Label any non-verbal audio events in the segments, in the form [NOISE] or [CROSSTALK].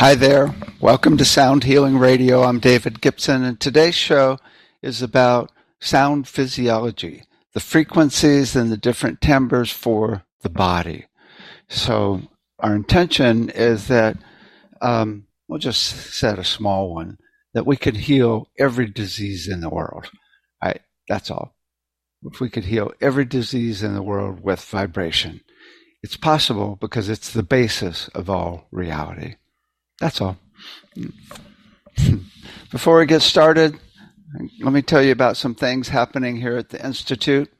Hi there. Welcome to Sound Healing Radio. I'm David Gibson, and today's show is about sound physiology, the frequencies and the different timbres for the body. So, our intention is that um, we'll just set a small one that we could heal every disease in the world. That's all. If we could heal every disease in the world with vibration, it's possible because it's the basis of all reality. That's all. [LAUGHS] Before we get started, let me tell you about some things happening here at the Institute.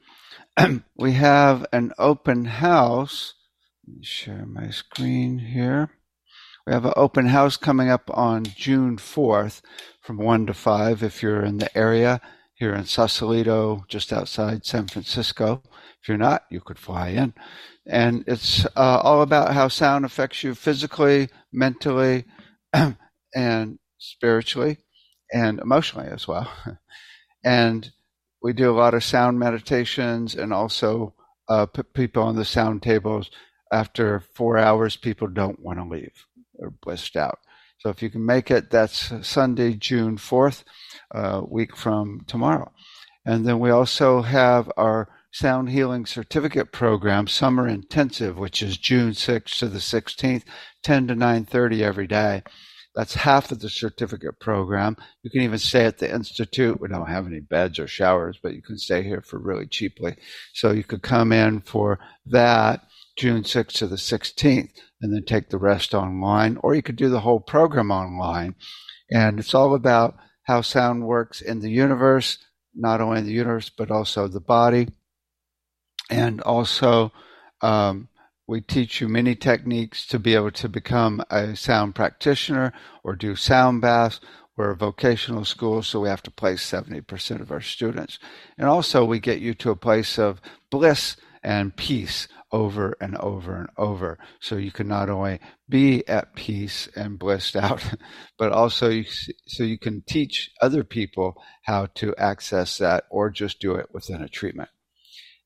[CLEARS THROAT] we have an open house. Let me share my screen here. We have an open house coming up on June 4th from 1 to 5 if you're in the area here in Sausalito, just outside San Francisco. If you're not, you could fly in. And it's uh, all about how sound affects you physically, mentally, [CLEARS THROAT] and spiritually, and emotionally as well. [LAUGHS] and we do a lot of sound meditations and also uh, put people on the sound tables. After four hours, people don't want to leave. They're blissed out. So if you can make it, that's Sunday, June 4th, a week from tomorrow. And then we also have our Sound Healing Certificate Program, Summer Intensive, which is June 6th to the 16th, 10 to 9.30 every day. That's half of the certificate program. You can even stay at the Institute. We don't have any beds or showers, but you can stay here for really cheaply. So you could come in for that June 6th to the 16th and then take the rest online, or you could do the whole program online. And it's all about how sound works in the universe, not only in the universe, but also the body and also um, we teach you many techniques to be able to become a sound practitioner or do sound baths. We're a vocational school, so we have to place 70% of our students. And also, we get you to a place of bliss and peace over and over and over. So you can not only be at peace and blissed out, [LAUGHS] but also you, so you can teach other people how to access that or just do it within a treatment.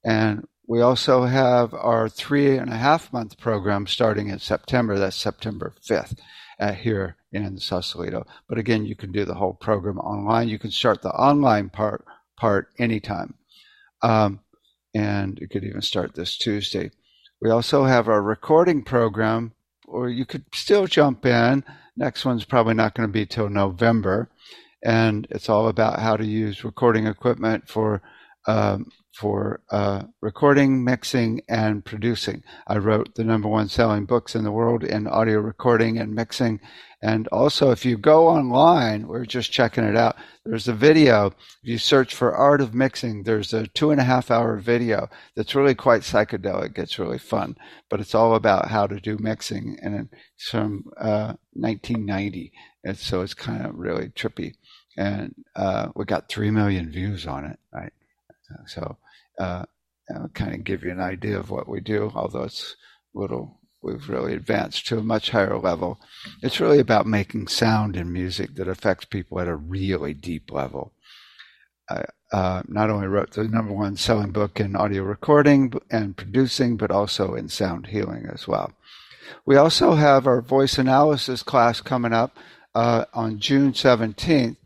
And we also have our three and a half month program starting in September. That's September 5th uh, here in Sausalito. But again, you can do the whole program online. You can start the online part part anytime. Um, and you could even start this Tuesday. We also have our recording program, or you could still jump in. Next one's probably not going to be till November. And it's all about how to use recording equipment for um, for uh, recording, mixing, and producing. I wrote the number one selling books in the world in audio recording and mixing. And also, if you go online, we're just checking it out. There's a video. If you search for art of mixing, there's a two and a half hour video that's really quite psychedelic. It's really fun, but it's all about how to do mixing. And it's from uh, 1990. And so it's kind of really trippy. And uh, we got 3 million views on it, right? So uh, kind of give you an idea of what we do, although it's little, we've really advanced to a much higher level. It's really about making sound and music that affects people at a really deep level. I uh, not only wrote the number one selling book in audio recording and producing, but also in sound healing as well. We also have our voice analysis class coming up uh, on June 17th.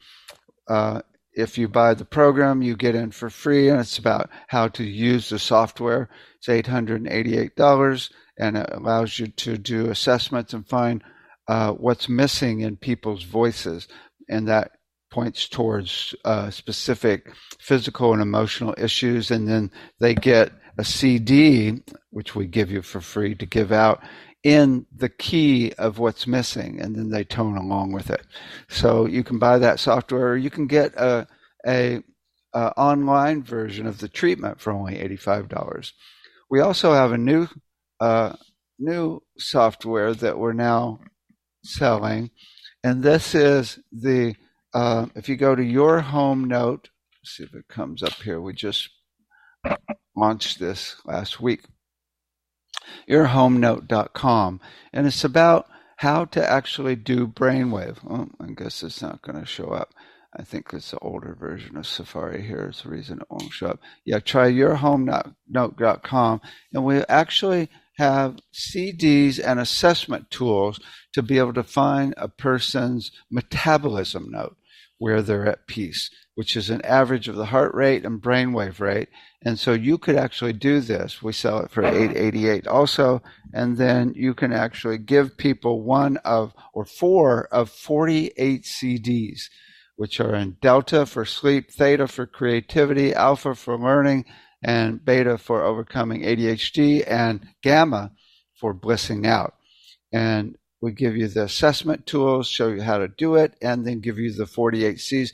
Uh, if you buy the program, you get in for free, and it's about how to use the software. It's $888, and it allows you to do assessments and find uh, what's missing in people's voices. And that points towards uh, specific physical and emotional issues. And then they get a CD, which we give you for free to give out in the key of what's missing, and then they tone along with it. So you can buy that software, or you can get a, a, a online version of the treatment for only eighty five dollars. We also have a new uh, new software that we're now selling, and this is the uh, if you go to your home note, see if it comes up here. We just launched this last week yourhomenote.com. And it's about how to actually do brainwave. Oh, I guess it's not going to show up. I think it's the older version of Safari here is the reason it won't show up. Yeah, try yourhomenote.com. And we actually have CDs and assessment tools to be able to find a person's metabolism note where they're at peace, which is an average of the heart rate and brainwave rate. And so you could actually do this. We sell it for 888 also. And then you can actually give people one of or four of 48 CDs, which are in Delta for sleep, Theta for creativity, Alpha for learning, and Beta for overcoming ADHD, and Gamma for blissing out. And we give you the assessment tools, show you how to do it, and then give you the 48 C's,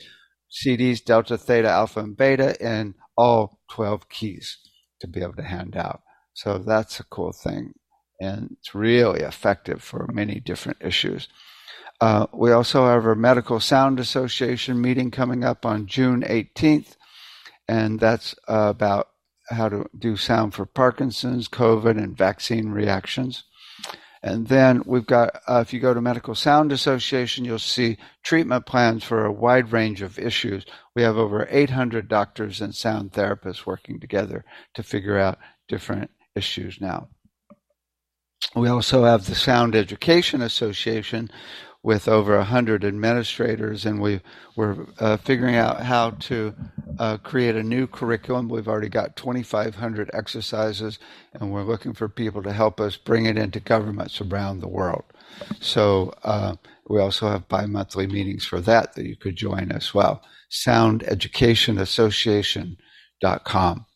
CDs, Delta, Theta, Alpha, and Beta, and all 12 keys to be able to hand out. So that's a cool thing. And it's really effective for many different issues. Uh, we also have our Medical Sound Association meeting coming up on June 18th, and that's uh, about how to do sound for Parkinson's, COVID, and vaccine reactions. And then we've got, uh, if you go to Medical Sound Association, you'll see treatment plans for a wide range of issues. We have over 800 doctors and sound therapists working together to figure out different issues now. We also have the Sound Education Association, with over 100 administrators, and we, we're uh, figuring out how to uh, create a new curriculum. We've already got 2,500 exercises, and we're looking for people to help us bring it into governments around the world. So uh, we also have bi monthly meetings for that that you could join as well. SoundEducationAssociation.com.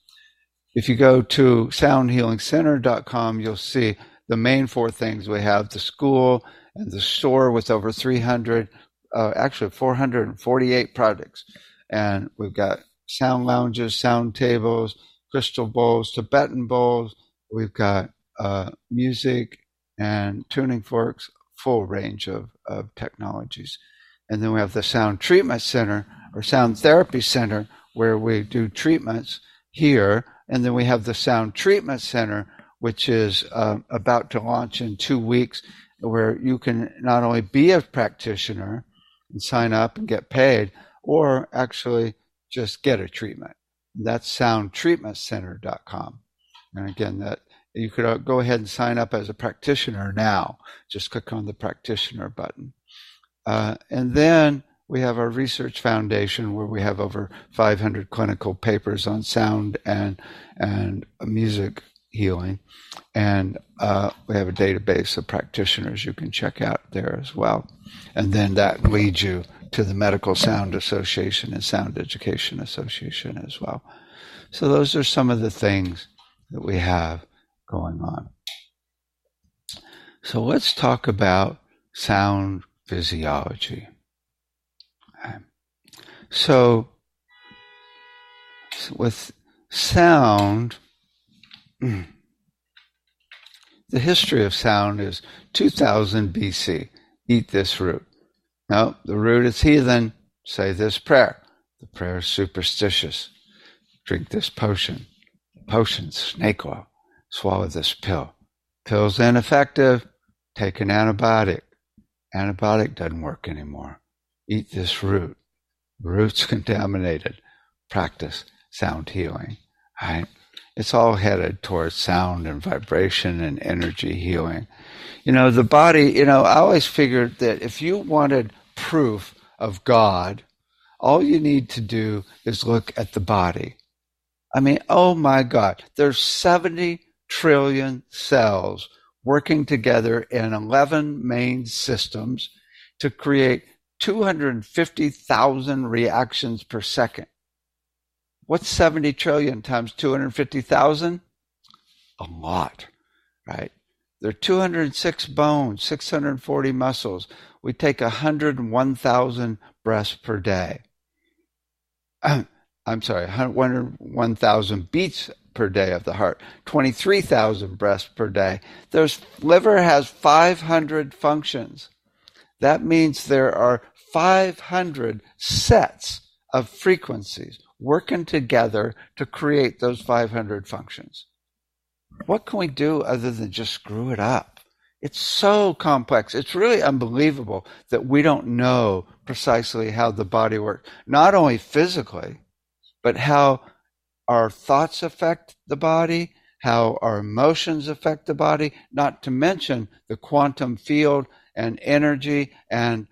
If you go to soundhealingcenter.com, you'll see the main four things we have the school, and the store with over 300, uh, actually 448 products. And we've got sound lounges, sound tables, crystal bowls, Tibetan bowls. We've got uh, music and tuning forks, full range of, of technologies. And then we have the Sound Treatment Center or Sound Therapy Center where we do treatments here. And then we have the Sound Treatment Center, which is uh, about to launch in two weeks where you can not only be a practitioner and sign up and get paid, or actually just get a treatment. That's soundtreatmentcenter.com. And again, that you could uh, go ahead and sign up as a practitioner now. Just click on the practitioner button. Uh, and then we have our research foundation where we have over 500 clinical papers on sound and and music healing. And uh, we have a database of practitioners you can check out there as well. And then that leads you to the Medical Sound Association and Sound Education Association as well. So those are some of the things that we have going on. So let's talk about sound physiology. So with sound, the history of sound is 2000 BC. Eat this root. No, the root is heathen. Say this prayer. The prayer is superstitious. Drink this potion. Potion, snake oil. Swallow this pill. Pill's ineffective. Take an antibiotic. Antibiotic doesn't work anymore. Eat this root. Root's [LAUGHS] contaminated. Practice sound healing. Right? It's all headed towards sound and vibration and energy healing. You know, the body, you know, I always figured that if you wanted proof of God, all you need to do is look at the body. I mean, oh my God, there's 70 trillion cells working together in 11 main systems to create 250,000 reactions per second. What's 70 trillion times 250,000? A lot, right? There are 206 bones, 640 muscles. We take 101,000 breaths per day. [CLEARS THROAT] I'm sorry, 101,000 beats per day of the heart, 23,000 breaths per day. There's liver has 500 functions. That means there are 500 sets of frequencies working together to create those 500 functions. What can we do other than just screw it up? It's so complex. It's really unbelievable that we don't know precisely how the body works, not only physically, but how our thoughts affect the body, how our emotions affect the body, not to mention the quantum field and energy and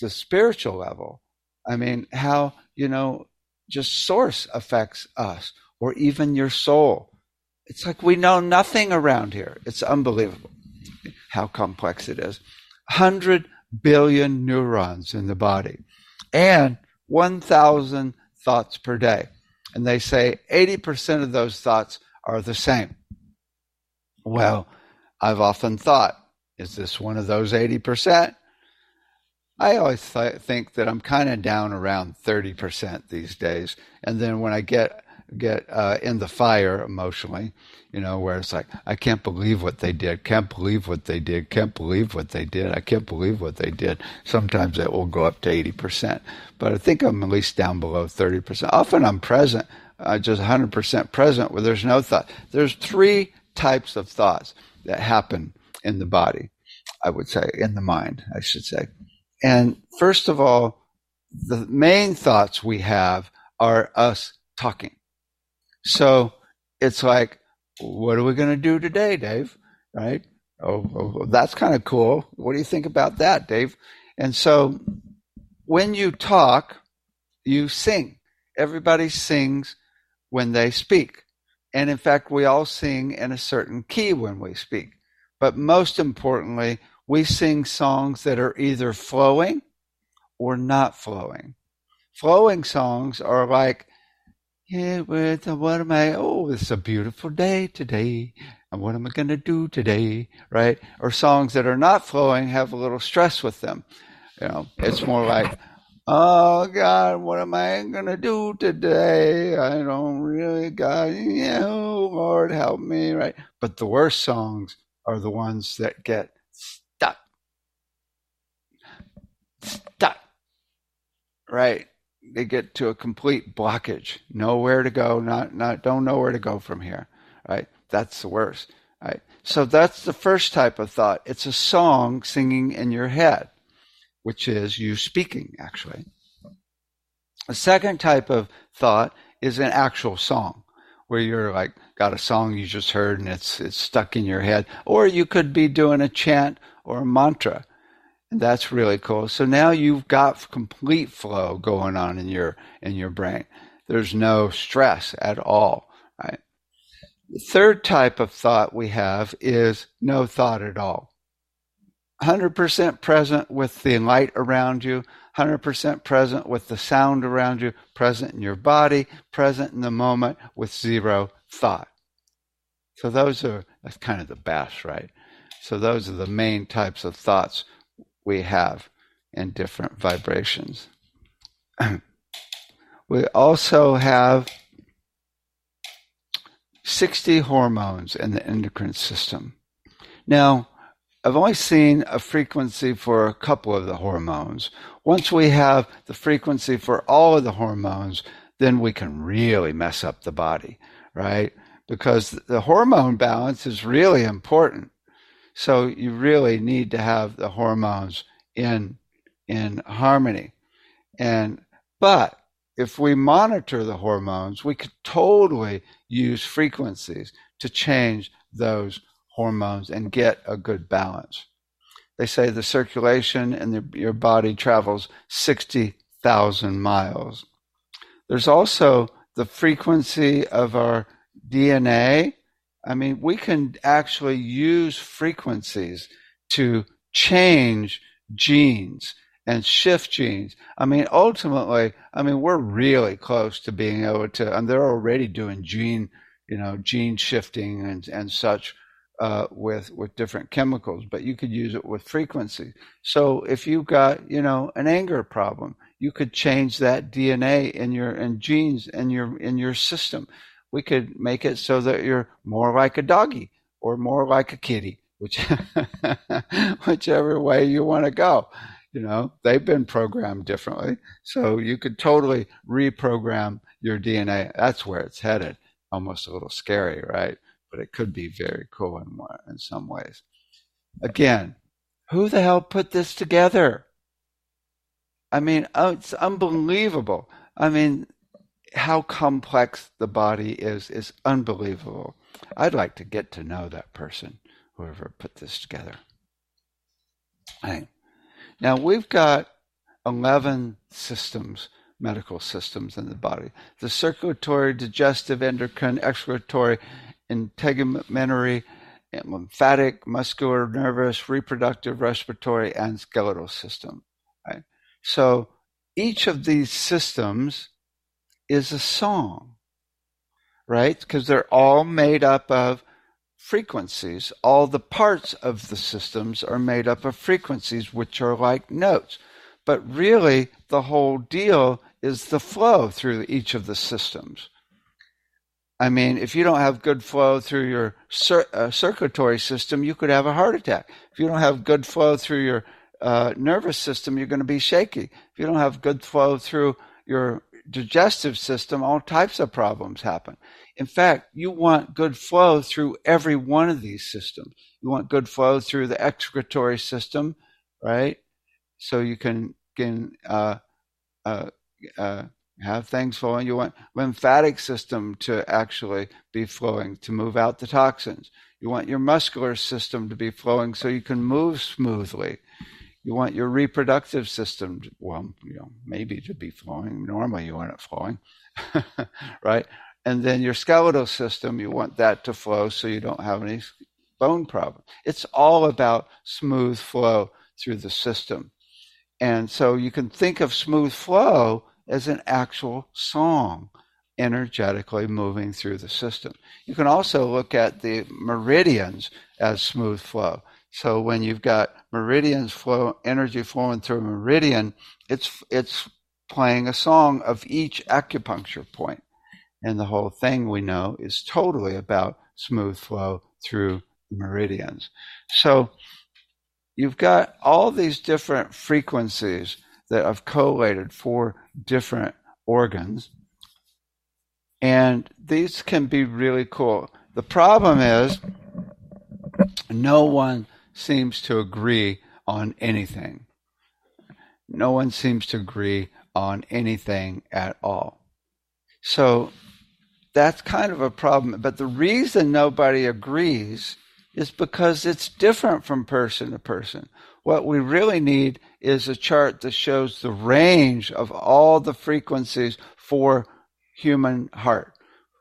the spiritual level. I mean, how, you know, just source affects us or even your soul. It's like we know nothing around here. It's unbelievable how complex it is. 100 billion neurons in the body and 1,000 thoughts per day. And they say 80% of those thoughts are the same. Well, I've often thought, is this one of those 80%? I always th- think that I'm kind of down around 30% these days. And then when I get get uh, in the fire emotionally, you know, where it's like, I can't believe what they did, can't believe what they did, can't believe what they did, I can't believe what they did. Sometimes it will go up to 80%, but I think I'm at least down below 30%. Often I'm present, uh, just 100% present where there's no thought. There's three types of thoughts that happen in the body, I would say, in the mind, I should say. And first of all, the main thoughts we have are us talking. So it's like, what are we going to do today, Dave? Right? Oh, oh, oh that's kind of cool. What do you think about that, Dave? And so when you talk, you sing. Everybody sings when they speak. And in fact, we all sing in a certain key when we speak. But most importantly, we sing songs that are either flowing or not flowing. Flowing songs are like yeah, with what am I? Oh, it's a beautiful day today. And what am I going to do today? Right? Or songs that are not flowing have a little stress with them. You know, it's more like, oh God, what am I going to do today? I don't really, God, you know, Lord, help me. Right? But the worst songs are the ones that get stuck. Stuck. Right? they get to a complete blockage, nowhere to go, not not don't know where to go from here, right? That's the worst, right? So that's the first type of thought. It's a song singing in your head, which is you speaking actually. A second type of thought is an actual song where you're like got a song you just heard and it's it's stuck in your head or you could be doing a chant or a mantra that's really cool. So now you've got complete flow going on in your in your brain. There's no stress at all. Right? The third type of thought we have is no thought at all. 100% present with the light around you, 100% present with the sound around you, present in your body, present in the moment with zero thought. So those are, that's kind of the best, right? So those are the main types of thoughts we have in different vibrations. [CLEARS THROAT] we also have 60 hormones in the endocrine system. Now, I've only seen a frequency for a couple of the hormones. Once we have the frequency for all of the hormones, then we can really mess up the body, right? Because the hormone balance is really important. So you really need to have the hormones in in harmony. And but if we monitor the hormones, we could totally use frequencies to change those hormones and get a good balance. They say the circulation in the, your body travels 60,000 miles. There's also the frequency of our DNA I mean, we can actually use frequencies to change genes and shift genes. I mean, ultimately, I mean, we're really close to being able to, and they're already doing gene, you know, gene shifting and, and such uh, with with different chemicals. But you could use it with frequency. So if you've got, you know, an anger problem, you could change that DNA in your in genes in your in your system we could make it so that you're more like a doggy or more like a kitty, which [LAUGHS] whichever way you want to go. You know, they've been programmed differently. So you could totally reprogram your DNA. That's where it's headed. Almost a little scary, right? But it could be very cool in, in some ways. Again, who the hell put this together? I mean, oh, it's unbelievable. I mean, how complex the body is is unbelievable. I'd like to get to know that person, whoever put this together. Right. Now we've got 11 systems, medical systems in the body. The circulatory, digestive, endocrine, excretory, integumentary, lymphatic, muscular, nervous, reproductive, respiratory, and skeletal system. Right? So each of these systems is a song, right? Because they're all made up of frequencies. All the parts of the systems are made up of frequencies, which are like notes. But really, the whole deal is the flow through each of the systems. I mean, if you don't have good flow through your cir- uh, circulatory system, you could have a heart attack. If you don't have good flow through your uh, nervous system, you're going to be shaky. If you don't have good flow through your digestive system, all types of problems happen. In fact, you want good flow through every one of these systems. You want good flow through the excretory system, right? So you can can uh, uh, uh, have things flowing. You want lymphatic system to actually be flowing to move out the toxins. You want your muscular system to be flowing so you can move smoothly. You want your reproductive system, to, well, you know, maybe to be flowing. Normally, you want it flowing, [LAUGHS] right? And then your skeletal system, you want that to flow so you don't have any bone problems. It's all about smooth flow through the system. And so you can think of smooth flow as an actual song energetically moving through the system. You can also look at the meridians as smooth flow. So when you've got meridians flow, energy flowing through a meridian, it's it's playing a song of each acupuncture point. And the whole thing we know is totally about smooth flow through meridians. So you've got all these different frequencies that I've collated for different organs. And these can be really cool. The problem is, no one seems to agree on anything. No one seems to agree on anything at all. So that's kind of a problem. But the reason nobody agrees is because it's different from person to person. What we really need is a chart that shows the range of all the frequencies for human heart,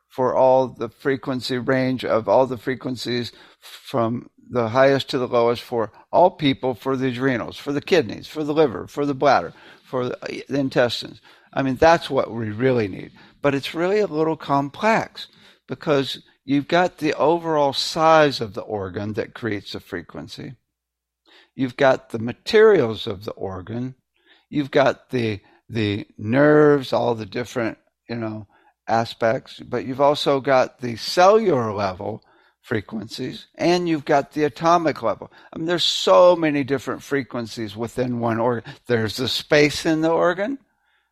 for all the frequency range of all the frequencies from the highest to the lowest for all people, for the adrenals, for the kidneys, for the liver, for the bladder, for uh, the intestines. I mean, that's what we really need. But it's really a little complex because you've got the overall size of the organ that creates the frequency. You've got the materials of the organ. You've got the the nerves, all the different, you know, aspects, but you've also got the cellular level frequencies and you've got the atomic level. I mean, there's so many different frequencies within one organ. There's the space in the organ.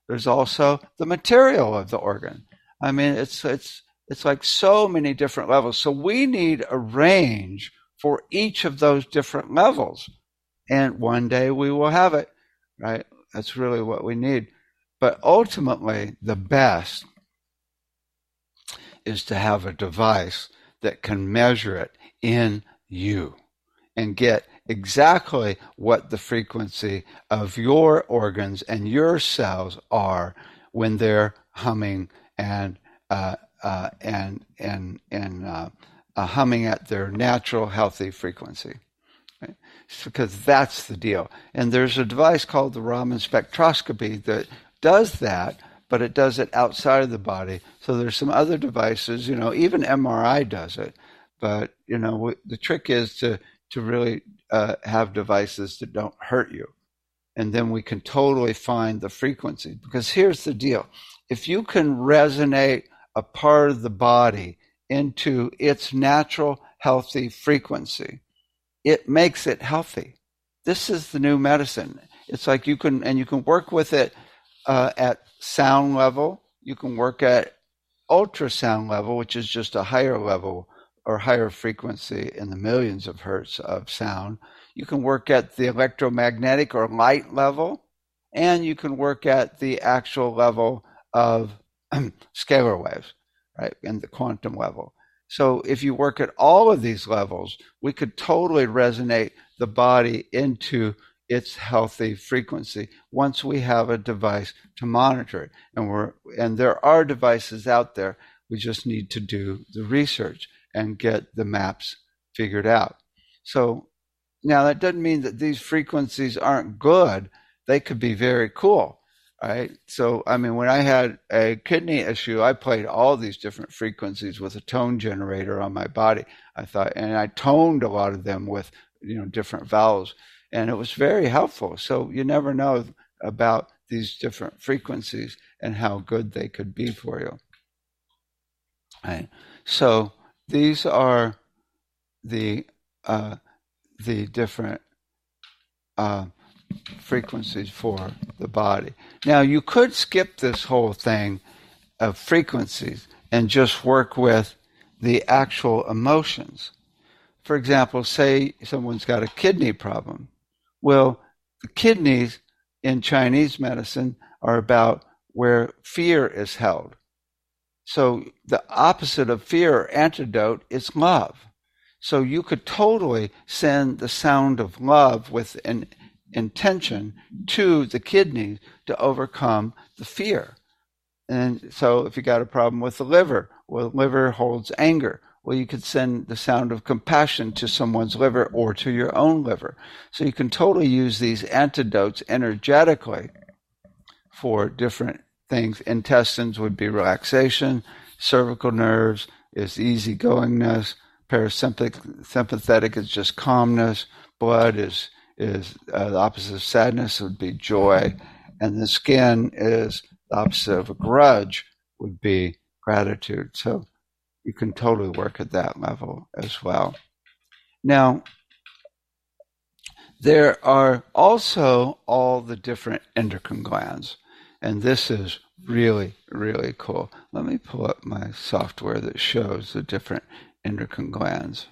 There's also the material of the organ. I mean, it's, it's, it's like so many different levels. So we need a range for each of those different levels. And one day we will have it, right? That's really what we need. But ultimately, the best is to have a device that can measure it in you and get exactly what the frequency of your organs and your cells are when they're humming and uh, uh, and and and uh, uh, humming at their natural healthy frequency. Right? Because that's the deal. And there's a device called the Raman spectroscopy that does that, but it does it outside of the body. So there's some other devices, you know, even MRI does it. But you know, the trick is to to really uh, have devices that don't hurt you, and then we can totally find the frequency. Because here's the deal: if you can resonate a part of the body into its natural healthy frequency, it makes it healthy. This is the new medicine. It's like you can, and you can work with it uh, at sound level. You can work at ultrasound level, which is just a higher level or higher frequency in the millions of hertz of sound. You can work at the electromagnetic or light level, and you can work at the actual level of [CLEARS THROAT] scalar waves, right, and the quantum level. So if you work at all of these levels, we could totally resonate the body into its healthy frequency once we have a device to monitor it. And we're and there are devices out there. We just need to do the research and get the maps figured out. So now that doesn't mean that these frequencies aren't good. They could be very cool. Right. So, I mean, when I had a kidney issue, I played all these different frequencies with a tone generator on my body. I thought, and I toned a lot of them with, you know, different vowels and it was very helpful. So you never know about these different frequencies and how good they could be for you. Right. So these are the uh, the different uh, frequencies for the body. Now you could skip this whole thing of frequencies and just work with the actual emotions. For example, say someone's got a kidney problem. Well, kidneys in Chinese medicine are about where fear is held. So the opposite of fear or antidote is love. So you could totally send the sound of love with an intention to the kidneys to overcome the fear. And so if you got a problem with the liver, well, the liver holds anger. Well, you could send the sound of compassion to someone's liver or to your own liver. So you can totally use these antidotes energetically for different things. Intestines would be relaxation, cervical nerves is easygoingness, parasympathetic is just calmness, blood is is uh, the opposite of sadness would be joy, and the skin is the opposite of a grudge would be gratitude. So you can totally work at that level as well. Now, there are also all the different endocrine glands, and this is really, really cool. Let me pull up my software that shows the different endocrine glands.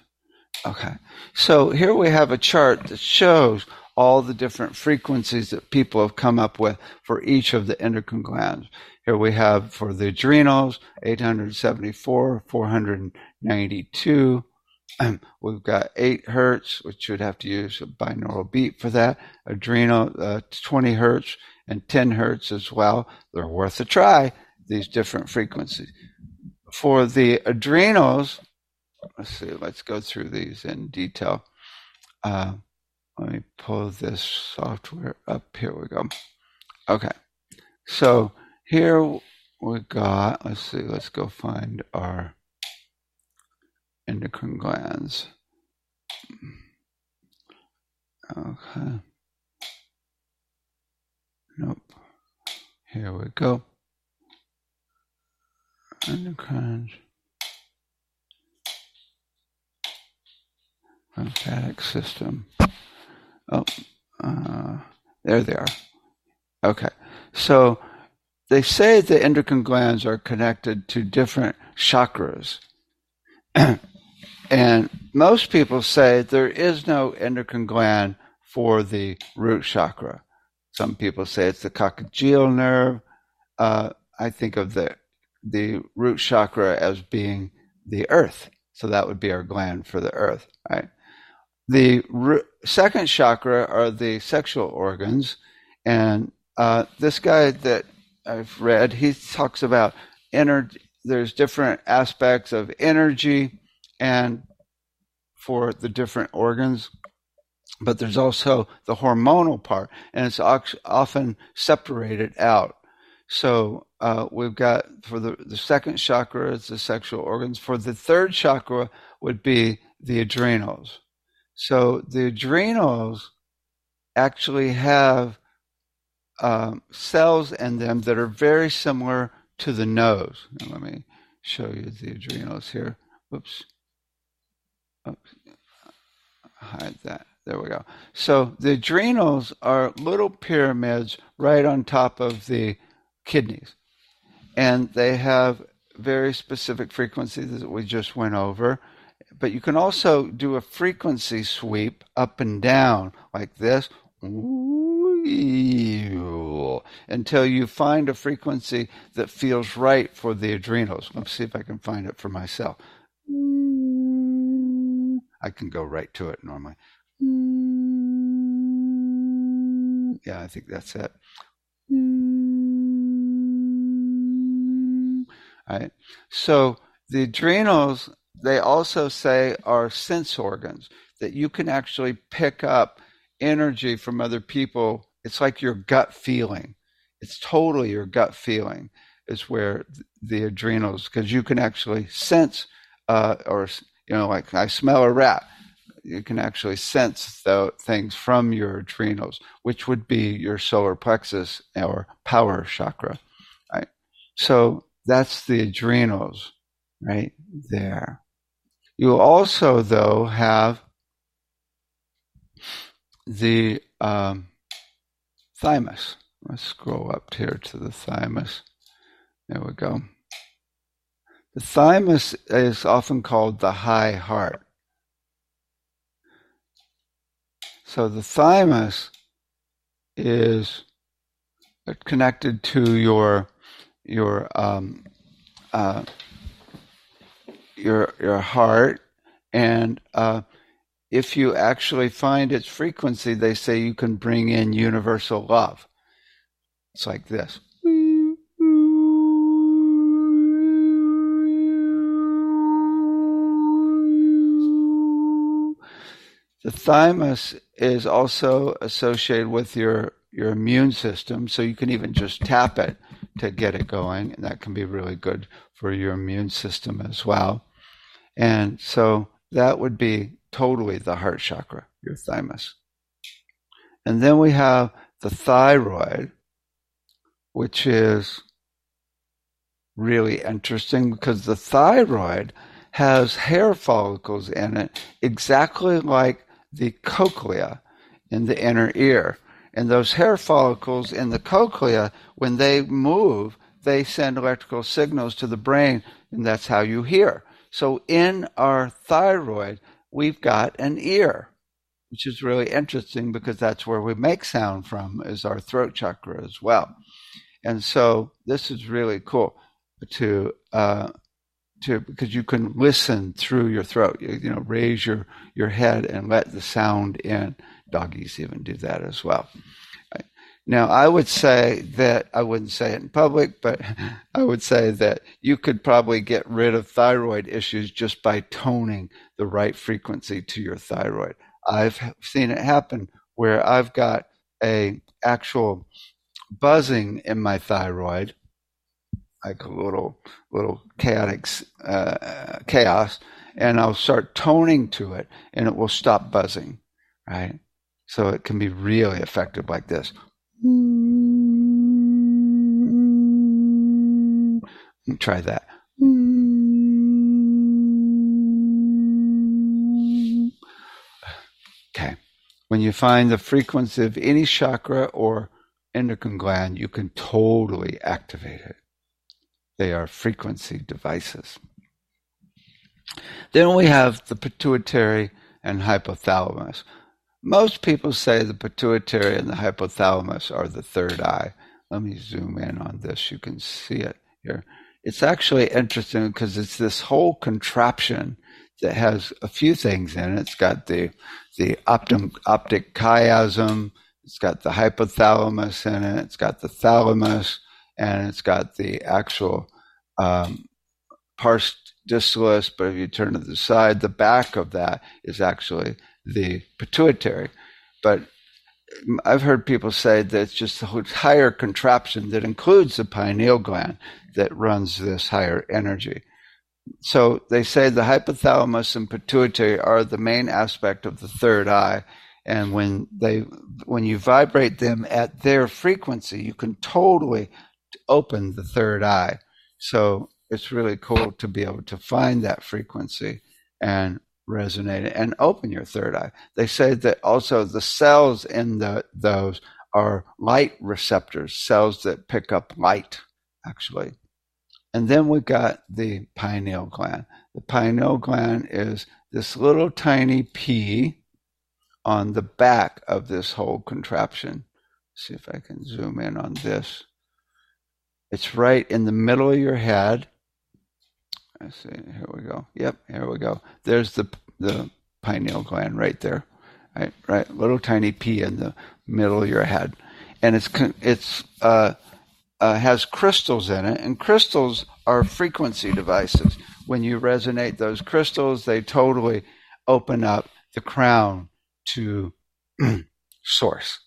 Okay, so here we have a chart that shows all the different frequencies that people have come up with for each of the endocrine glands. Here we have for the adrenals, 874, 492. We've got 8 hertz, which you'd have to use a binaural beat for that. Adrenal, uh, 20 hertz and 10 hertz as well. They're worth a try, these different frequencies. For the adrenals, let's see, let's go through these in detail. Uh, let me pull this software up. Here we go. Okay. So here we got, let's see, let's go find our endocrine glands. Okay. Nope. Here we go. Endocrine. Lymphatic system. Oh, uh, there they are. Okay. So they say the endocrine glands are connected to different chakras. [CLEARS THROAT] and most people say there is no endocrine gland for the root chakra. Some people say it's the coccygeal nerve. Uh, I think of the the root chakra as being the earth, so that would be our gland for the earth, right? The r- second chakra are the sexual organs, and uh, this guy that I've read, he talks about energy. There's different aspects of energy and for the different organs, but there's also the hormonal part, and it's often separated out. So uh, we've got for the, the second chakra, it's the sexual organs. For the third chakra would be the adrenals. So the adrenals actually have um, cells in them that are very similar to the nose. Now, let me show you the adrenals here. Whoops. Oops. Hide that. There we go. So the adrenals are little pyramids right on top of the kidneys. And they have very specific frequencies that we just went over. But you can also do a frequency sweep up and down like this. Ooh until you find a frequency that feels right for the adrenals. Let's see if I can find it for myself. I can go right to it normally. Yeah, I think that's it. All right. So the adrenals, they also say are sense organs that you can actually pick up energy from other people. It's like your gut feeling. It's totally your gut feeling is where the adrenals, because you can actually sense, uh, or you know, like I smell a rat. You can actually sense the things from your adrenals, which would be your solar plexus or power chakra. Right. So that's the adrenals right there. You also, though, have the um, thymus. Let's scroll up here to the thymus. There we go. The thymus is often called the high heart. So the thymus is connected to your your um, uh, your your heart, and uh, if you actually find its frequency, they say you can bring in universal love. It's like this. The thymus is also associated with your your immune system, so you can even just tap it to get it going, and that can be really good for your immune system as well. And so that would be totally the heart chakra, your thymus. And then we have the thyroid, which is really interesting because the thyroid has hair follicles in it exactly like the cochlea in the inner ear. And those hair follicles in the cochlea, when they move, they send electrical signals to the brain, and that's how you hear. So in our thyroid, we've got an ear, which is really interesting because that's where we make sound from, is our throat chakra as well. And so this is really cool to uh, to because you can listen through your throat. You, you know, raise your your head and let the sound in. Doggies even do that as well. Now, I would say that I wouldn't say it in public, but [LAUGHS] I would say that you could probably get rid of thyroid issues just by toning the right frequency to your thyroid. I've seen it happen where I've got a actual buzzing in my thyroid, like a little little chaotic uh, chaos, and I'll start toning to it, and it will stop buzzing, right? So it can be really effective like this. Try that. Okay. When you find the frequency of any chakra or endocrine gland, you can totally activate it. They are frequency devices. Then we have the pituitary and hypothalamus. Most people say the pituitary and the hypothalamus are the third eye. Let me zoom in on this. You can see it here. It's actually interesting because it's this whole contraption that has a few things in it. It's got the the optic chiasm. It's got the hypothalamus in it. It's got the thalamus, and it's got the actual um, pars distalis. But if you turn to the side, the back of that is actually the pituitary. But I've heard people say that it's just the higher contraption that includes the pineal gland that runs this higher energy. So they say the hypothalamus and pituitary are the main aspect of the third eye. And when they, when you vibrate them at their frequency, you can totally open the third eye. So it's really cool to be able to find that frequency and resonate it and open your third eye. They say that also the cells in the, those are light receptors, cells that pick up light, actually. And then we've got the pineal gland. The pineal gland is this little tiny pea on the back of this whole contraption. See if I can zoom in on this. It's right in the middle of your head Let's see. Here we go. Yep, here we go. There's the the pineal gland right there. Right, right. Little tiny pea in the middle of your head, and it's it's uh, uh, has crystals in it, and crystals are frequency devices. When you resonate those crystals, they totally open up the crown to [CLEARS THROAT] source.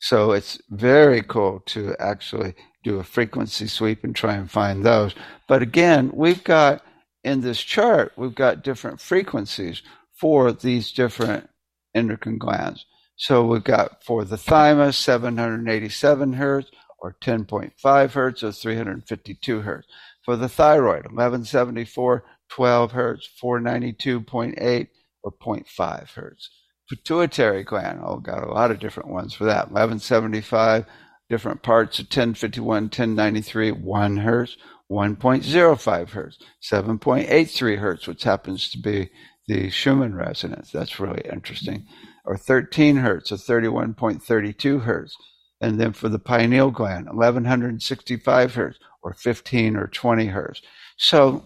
So it's very cool to actually do a frequency sweep and try and find those. But again, we've got in this chart, we've got different frequencies for these different endocrine glands. So we've got for the thymus, 787 hertz or 10.5 hertz or 352 hertz. For the thyroid, 1174, 12 hertz, 492.8 or 0.5 hertz. Pituitary gland, oh, got a lot of different ones for that. 1175, different parts of 1051, 1093, 1 hertz, 1.05 hertz, 7.83 hertz, which happens to be the Schumann resonance. That's really interesting. Or 13 hertz, or 31.32 hertz. And then for the pineal gland, 1165 hertz, or 15 or 20 hertz. So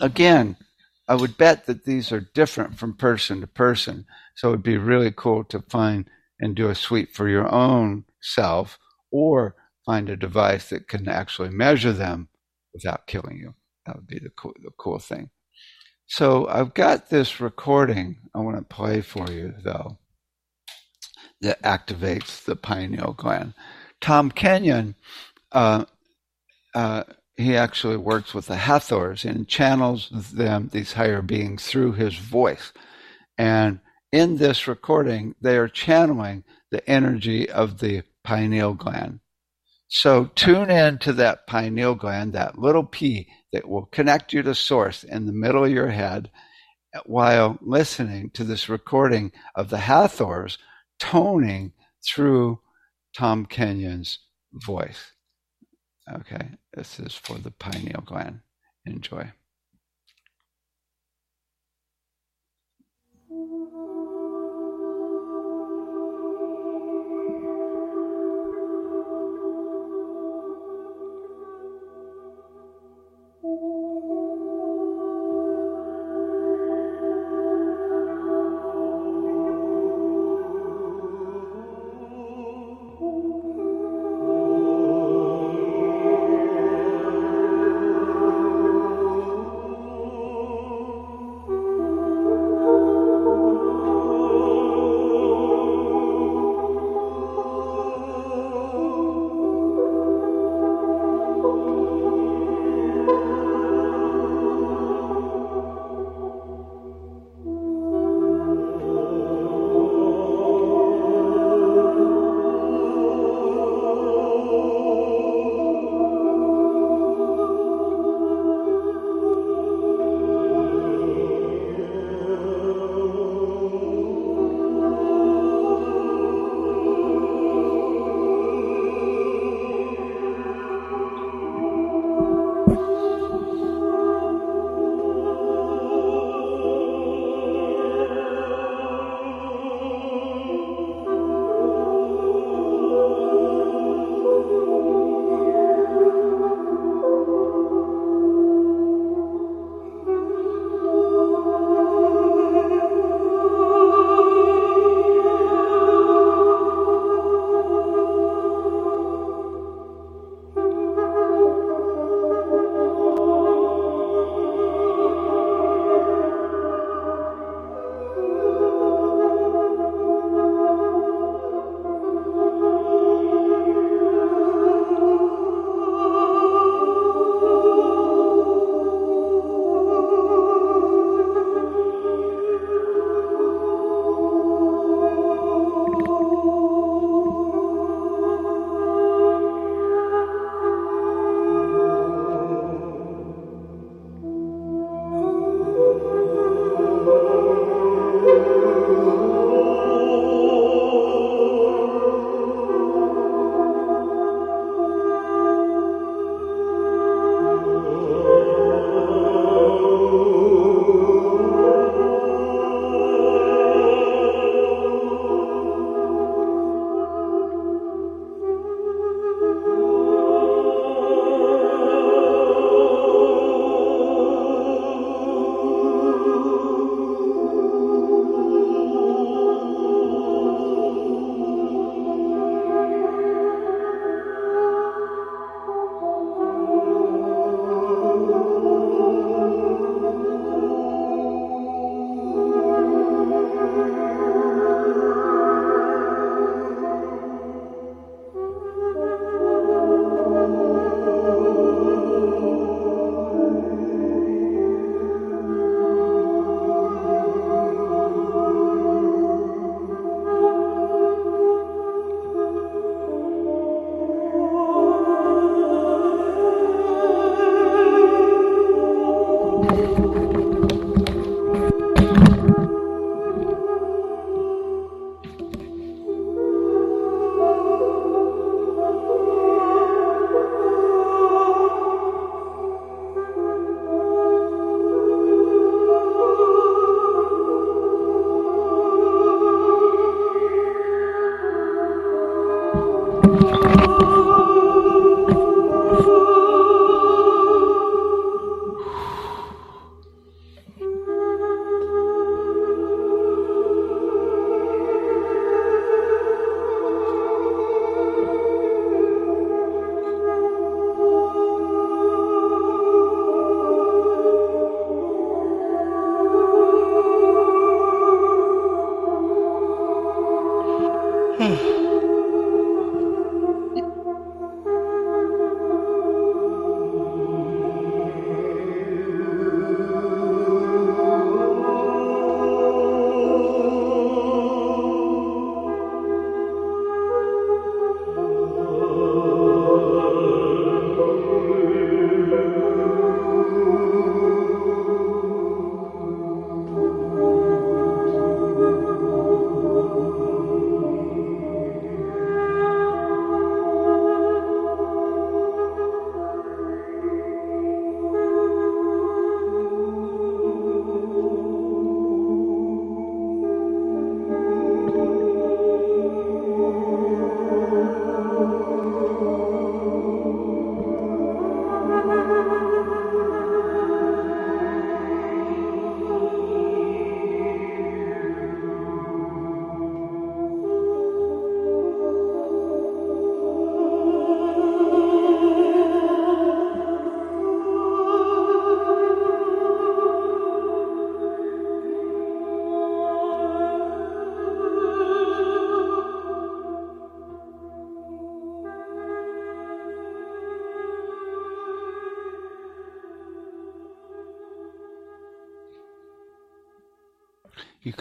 again, I would bet that these are different from person to person. So it'd be really cool to find and do a sweep for your own self or find a device that can actually measure them without killing you. That would be the cool, the cool thing. So I've got this recording I want to play for you, though, that activates the pineal gland. Tom Kenyon uh, uh, he actually works with the Hathors and channels them, these higher beings, through his voice. And in this recording, they are channeling the energy of the pineal gland. So tune in to that pineal gland, that little pea that will connect you to source in the middle of your head while listening to this recording of the Hathors toning through Tom Kenyon's voice. Okay, this is for the pineal gland. Enjoy.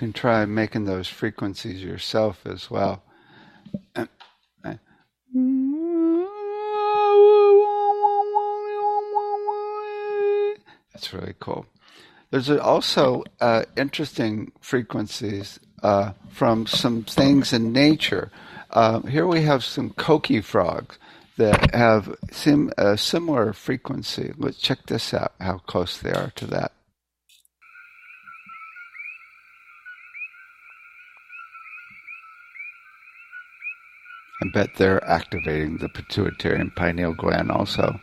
Can try making those frequencies yourself as well. That's really cool. There's also uh, interesting frequencies uh, from some things in nature. Uh, here we have some coqui frogs that have sim- a similar frequency. Let's check this out, how close they are to that. Bet they're activating the pituitary and pineal gland also.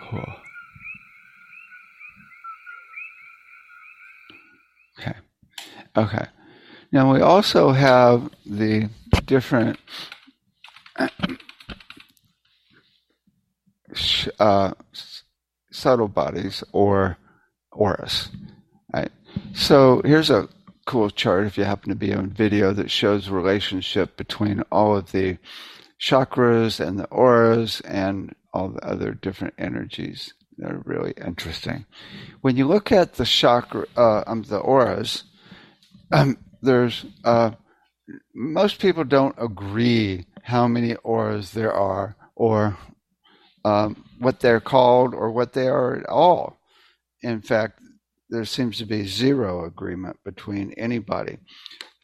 Cool. Okay. Okay. Now we also have the different uh, subtle bodies or auras. Right. So here's a cool chart if you happen to be on video that shows relationship between all of the chakras and the auras and all the other different energies. They're really interesting. When you look at the chakra, uh, um, the auras, um, there's uh, most people don't agree how many auras there are or um, what they're called or what they are at all. In fact, there seems to be zero agreement between anybody.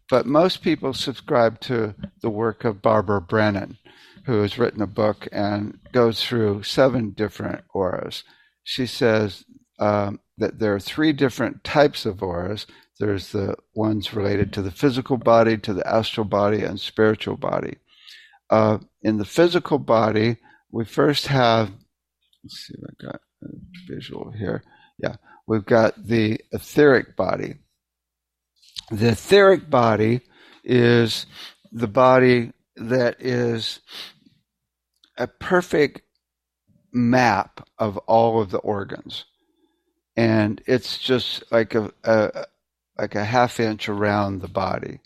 But most people subscribe to the work of Barbara Brennan, who has written a book and goes through seven different auras. She says um, that there are three different types of auras. There's the ones related to the physical body, to the astral body, and spiritual body. Uh, in the physical body, we first have, let's see if I got a visual here. Yeah, we've got the etheric body. The etheric body is the body that is a perfect map of all of the organs. And it's just like a, a like a half inch around the body.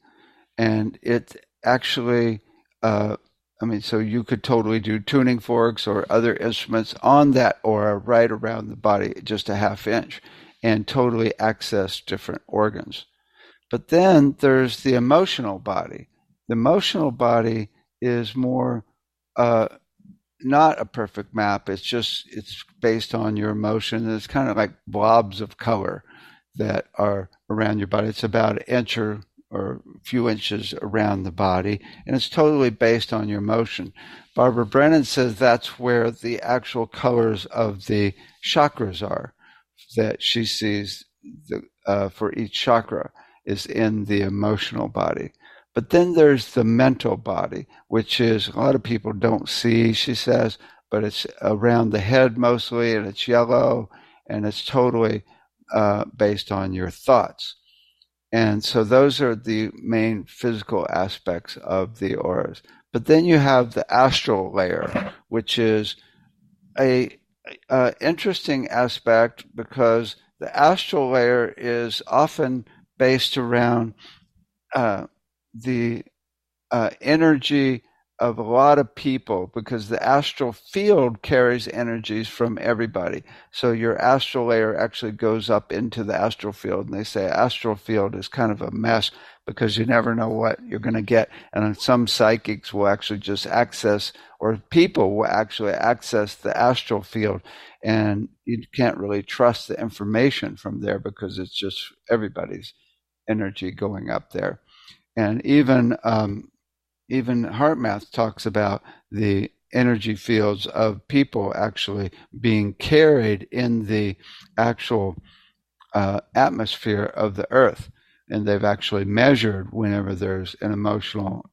And it actually uh, I mean, so you could totally do tuning forks or other instruments on that aura right around the body, just a half inch, and totally access different organs. But then there's the emotional body. The emotional body is more uh, not a perfect map. It's just it's based on your emotion. It's kind of like blobs of color that are around your body. It's about an inch or or a few inches around the body, and it's totally based on your motion. Barbara Brennan says that's where the actual colors of the chakras are, that she sees the, uh, for each chakra is in the emotional body. But then there's the mental body, which is a lot of people don't see, she says, but it's around the head mostly, and it's yellow, and it's totally uh, based on your thoughts. And so those are the main physical aspects of the auras. But then you have the astral layer, which is a, a interesting aspect because the astral layer is often based around uh, the uh, energy of a lot of people because the astral field carries energies from everybody. So your astral layer actually goes up into the astral field, and they say astral field is kind of a mess because you never know what you're going to get. And some psychics will actually just access, or people will actually access the astral field, and you can't really trust the information from there because it's just everybody's energy going up there. And even um, even HeartMath talks about the energy fields of people actually being carried in the actual uh, atmosphere of the earth. And they've actually measured whenever there's an emotional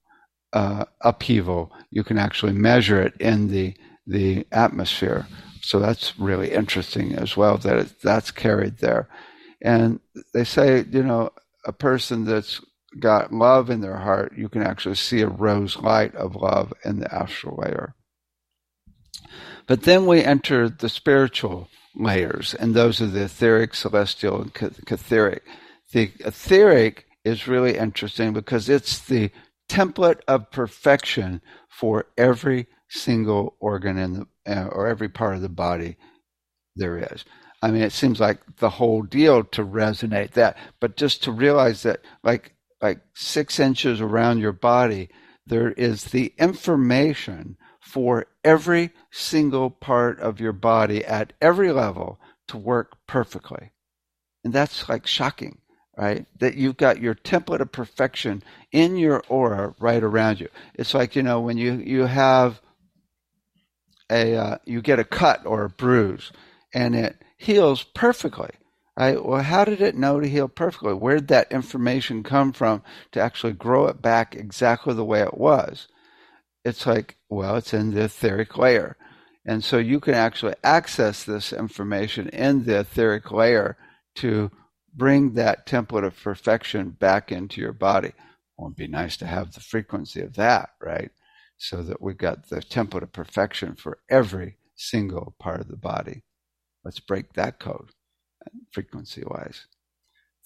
uh, upheaval, you can actually measure it in the, the atmosphere. So that's really interesting as well that it, that's carried there. And they say, you know, a person that's got love in their heart, you can actually see a rose light of love in the astral layer. But then we enter the spiritual layers, and those are the etheric, celestial, and ketheric. The etheric is really interesting because it's the template of perfection for every single organ in the uh, or every part of the body there is. I mean, it seems like the whole deal to resonate that, but just to realize that, like like six inches around your body, there is the information for every single part of your body at every level to work perfectly. And that's like shocking, right? That you've got your template of perfection in your aura right around you. It's like, you know, when you, you have a, uh, you get a cut or a bruise and it heals perfectly Right? Well, how did it know to heal perfectly? Where did that information come from to actually grow it back exactly the way it was? It's like, well, it's in the etheric layer. And so you can actually access this information in the etheric layer to bring that template of perfection back into your body. Well, it'd be nice to have the frequency of that, right? So that we've got the template of perfection for every single part of the body. Let's break that code frequency wise.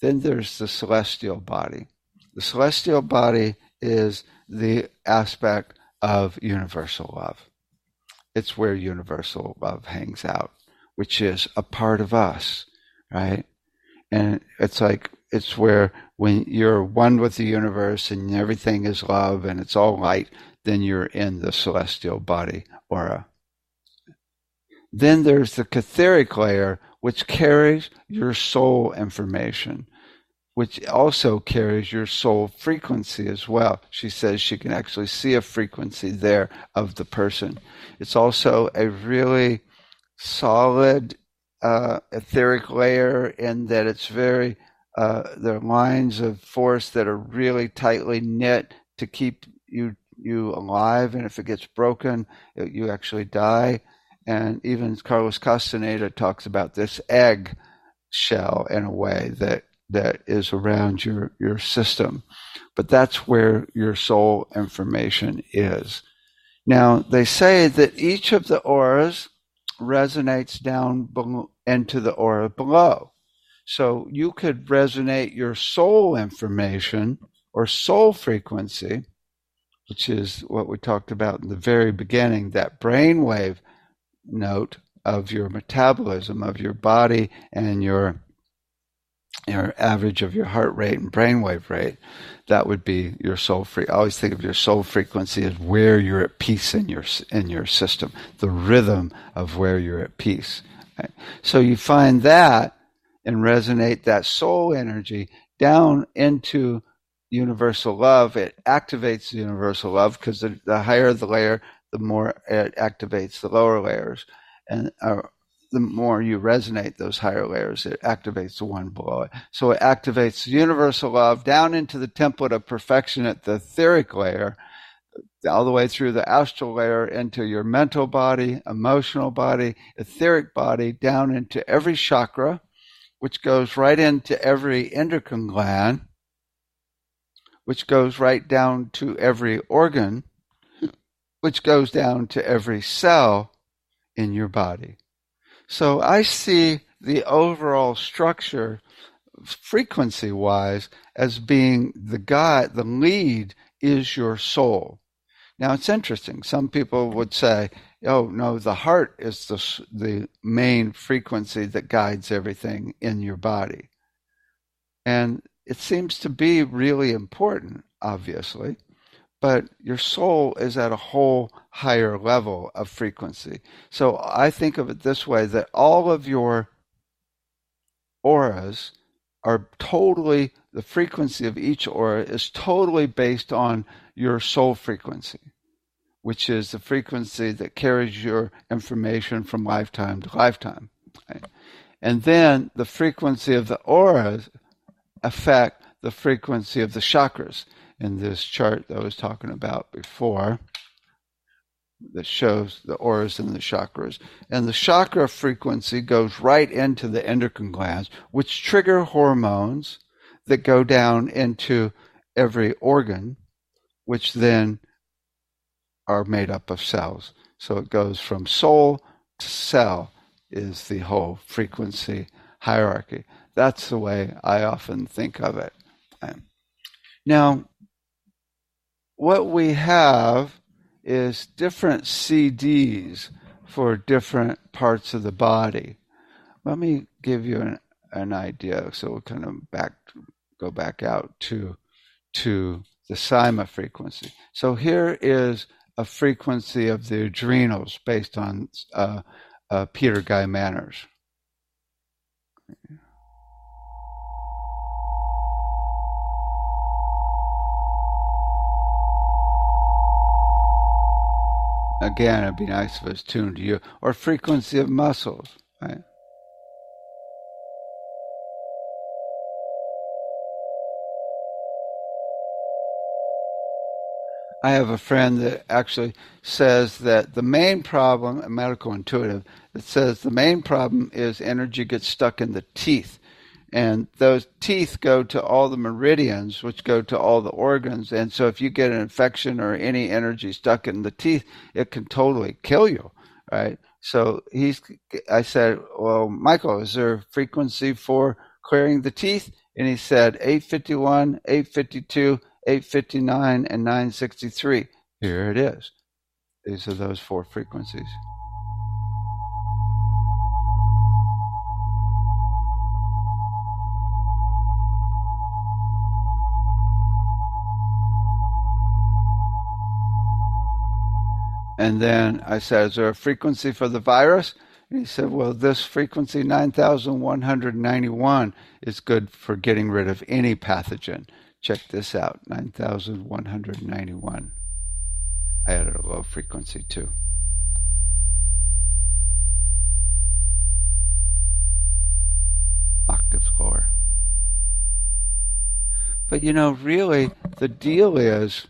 Then there's the celestial body. The celestial body is the aspect of universal love. It's where universal love hangs out, which is a part of us, right? And it's like, it's where when you're one with the universe and everything is love and it's all light, then you're in the celestial body aura. Then there's the ketheric layer, which carries your soul information, which also carries your soul frequency as well. She says she can actually see a frequency there of the person. It's also a really solid uh, ketheric layer in that it's very, uh, there are lines of force that are really tightly knit to keep you you alive, and if it gets broken, you actually die. And even Carlos Castaneda talks about this egg shell in a way that, that is around your, your system. But that's where your soul information is. Now, they say that each of the auras resonates down into the aura below. So you could resonate your soul information or soul frequency, which is what we talked about in the very beginning, that brainwave note of your metabolism of your body and your your average of your heart rate and brainwave rate, that would be your soul free. I always think of your soul frequency as where you're at peace in your in your system, the rhythm of where you're at peace. Right? So you find that and resonate that soul energy down into universal love. It activates universal love because the, the higher the layer, the more it activates the lower layers. And uh, the more you resonate those higher layers, it activates the one below it. So it activates universal love down into the template of perfection at the etheric layer, all the way through the astral layer into your mental body, emotional body, etheric body, down into every chakra, which goes right into every endocrine gland, which goes right down to every organ which goes down to every cell in your body. So I see the overall structure frequency wise as being the guide, the lead is your soul. Now it's interesting. Some people would say, "Oh no, the heart is the the main frequency that guides everything in your body," and it seems to be really important, obviously. But your soul is at a whole higher level of frequency. So I think of it this way: that all of your auras are totally the frequency of each aura is totally based on your soul frequency, which is the frequency that carries your information from lifetime to lifetime. Right? And then the frequency of the auras affect the frequency of the chakras in this chart that I was talking about before that shows the auras and the chakras. And the chakra frequency goes right into the endocrine glands, which trigger hormones that go down into every organ, which then are made up of cells. So it goes from soul to cell, is the whole frequency hierarchy. That's the way I often think of it. Now, what we have is different CDs for different parts of the body. Let me give you an, an idea. So we'll kind of back go back out to to the Cyma frequency. So here is a frequency of the adrenals based on uh, uh, Peter Guy Manners. Again, it'd be nice if it was tuned to you. Or frequency of muscles, right? I have a friend that actually says that the main problem, a medical intuitive, that says the main problem is energy gets stuck in the teeth and those teeth go to all the meridians, which go to all the organs. And so, if you get an infection or any energy stuck in the teeth, it can totally kill you, right? So he's. I said, "Well, Michael, is there a frequency for clearing the teeth?" And he said, "851, 852, 859, and 963." Here it is. These are those four frequencies. And then I said, Is there a frequency for the virus? And he said, Well, this frequency 9191 is good for getting rid of any pathogen. Check this out 9191. I added a low frequency too. Octaves lower. But you know, really, the deal is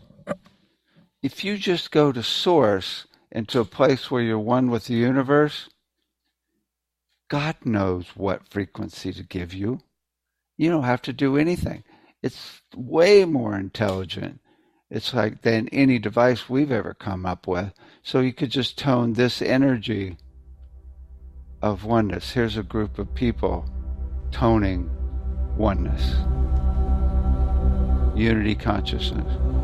if you just go to source into a place where you're one with the universe, God knows what frequency to give you. You don't have to do anything. It's way more intelligent. It's like than any device we've ever come up with. So you could just tone this energy of oneness. Here's a group of people toning oneness, unity consciousness.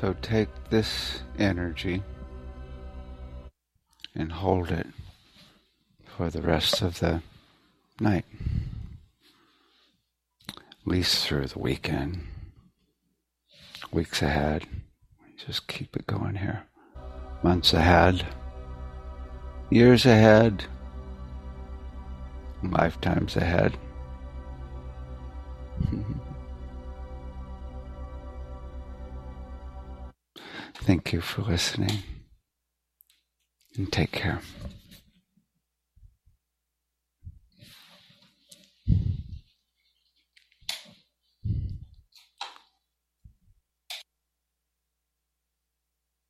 So take this energy and hold it for the rest of the night, at least through the weekend, weeks ahead. Just keep it going here. Months ahead, years ahead, lifetimes ahead. [LAUGHS] Thank you for listening and take care.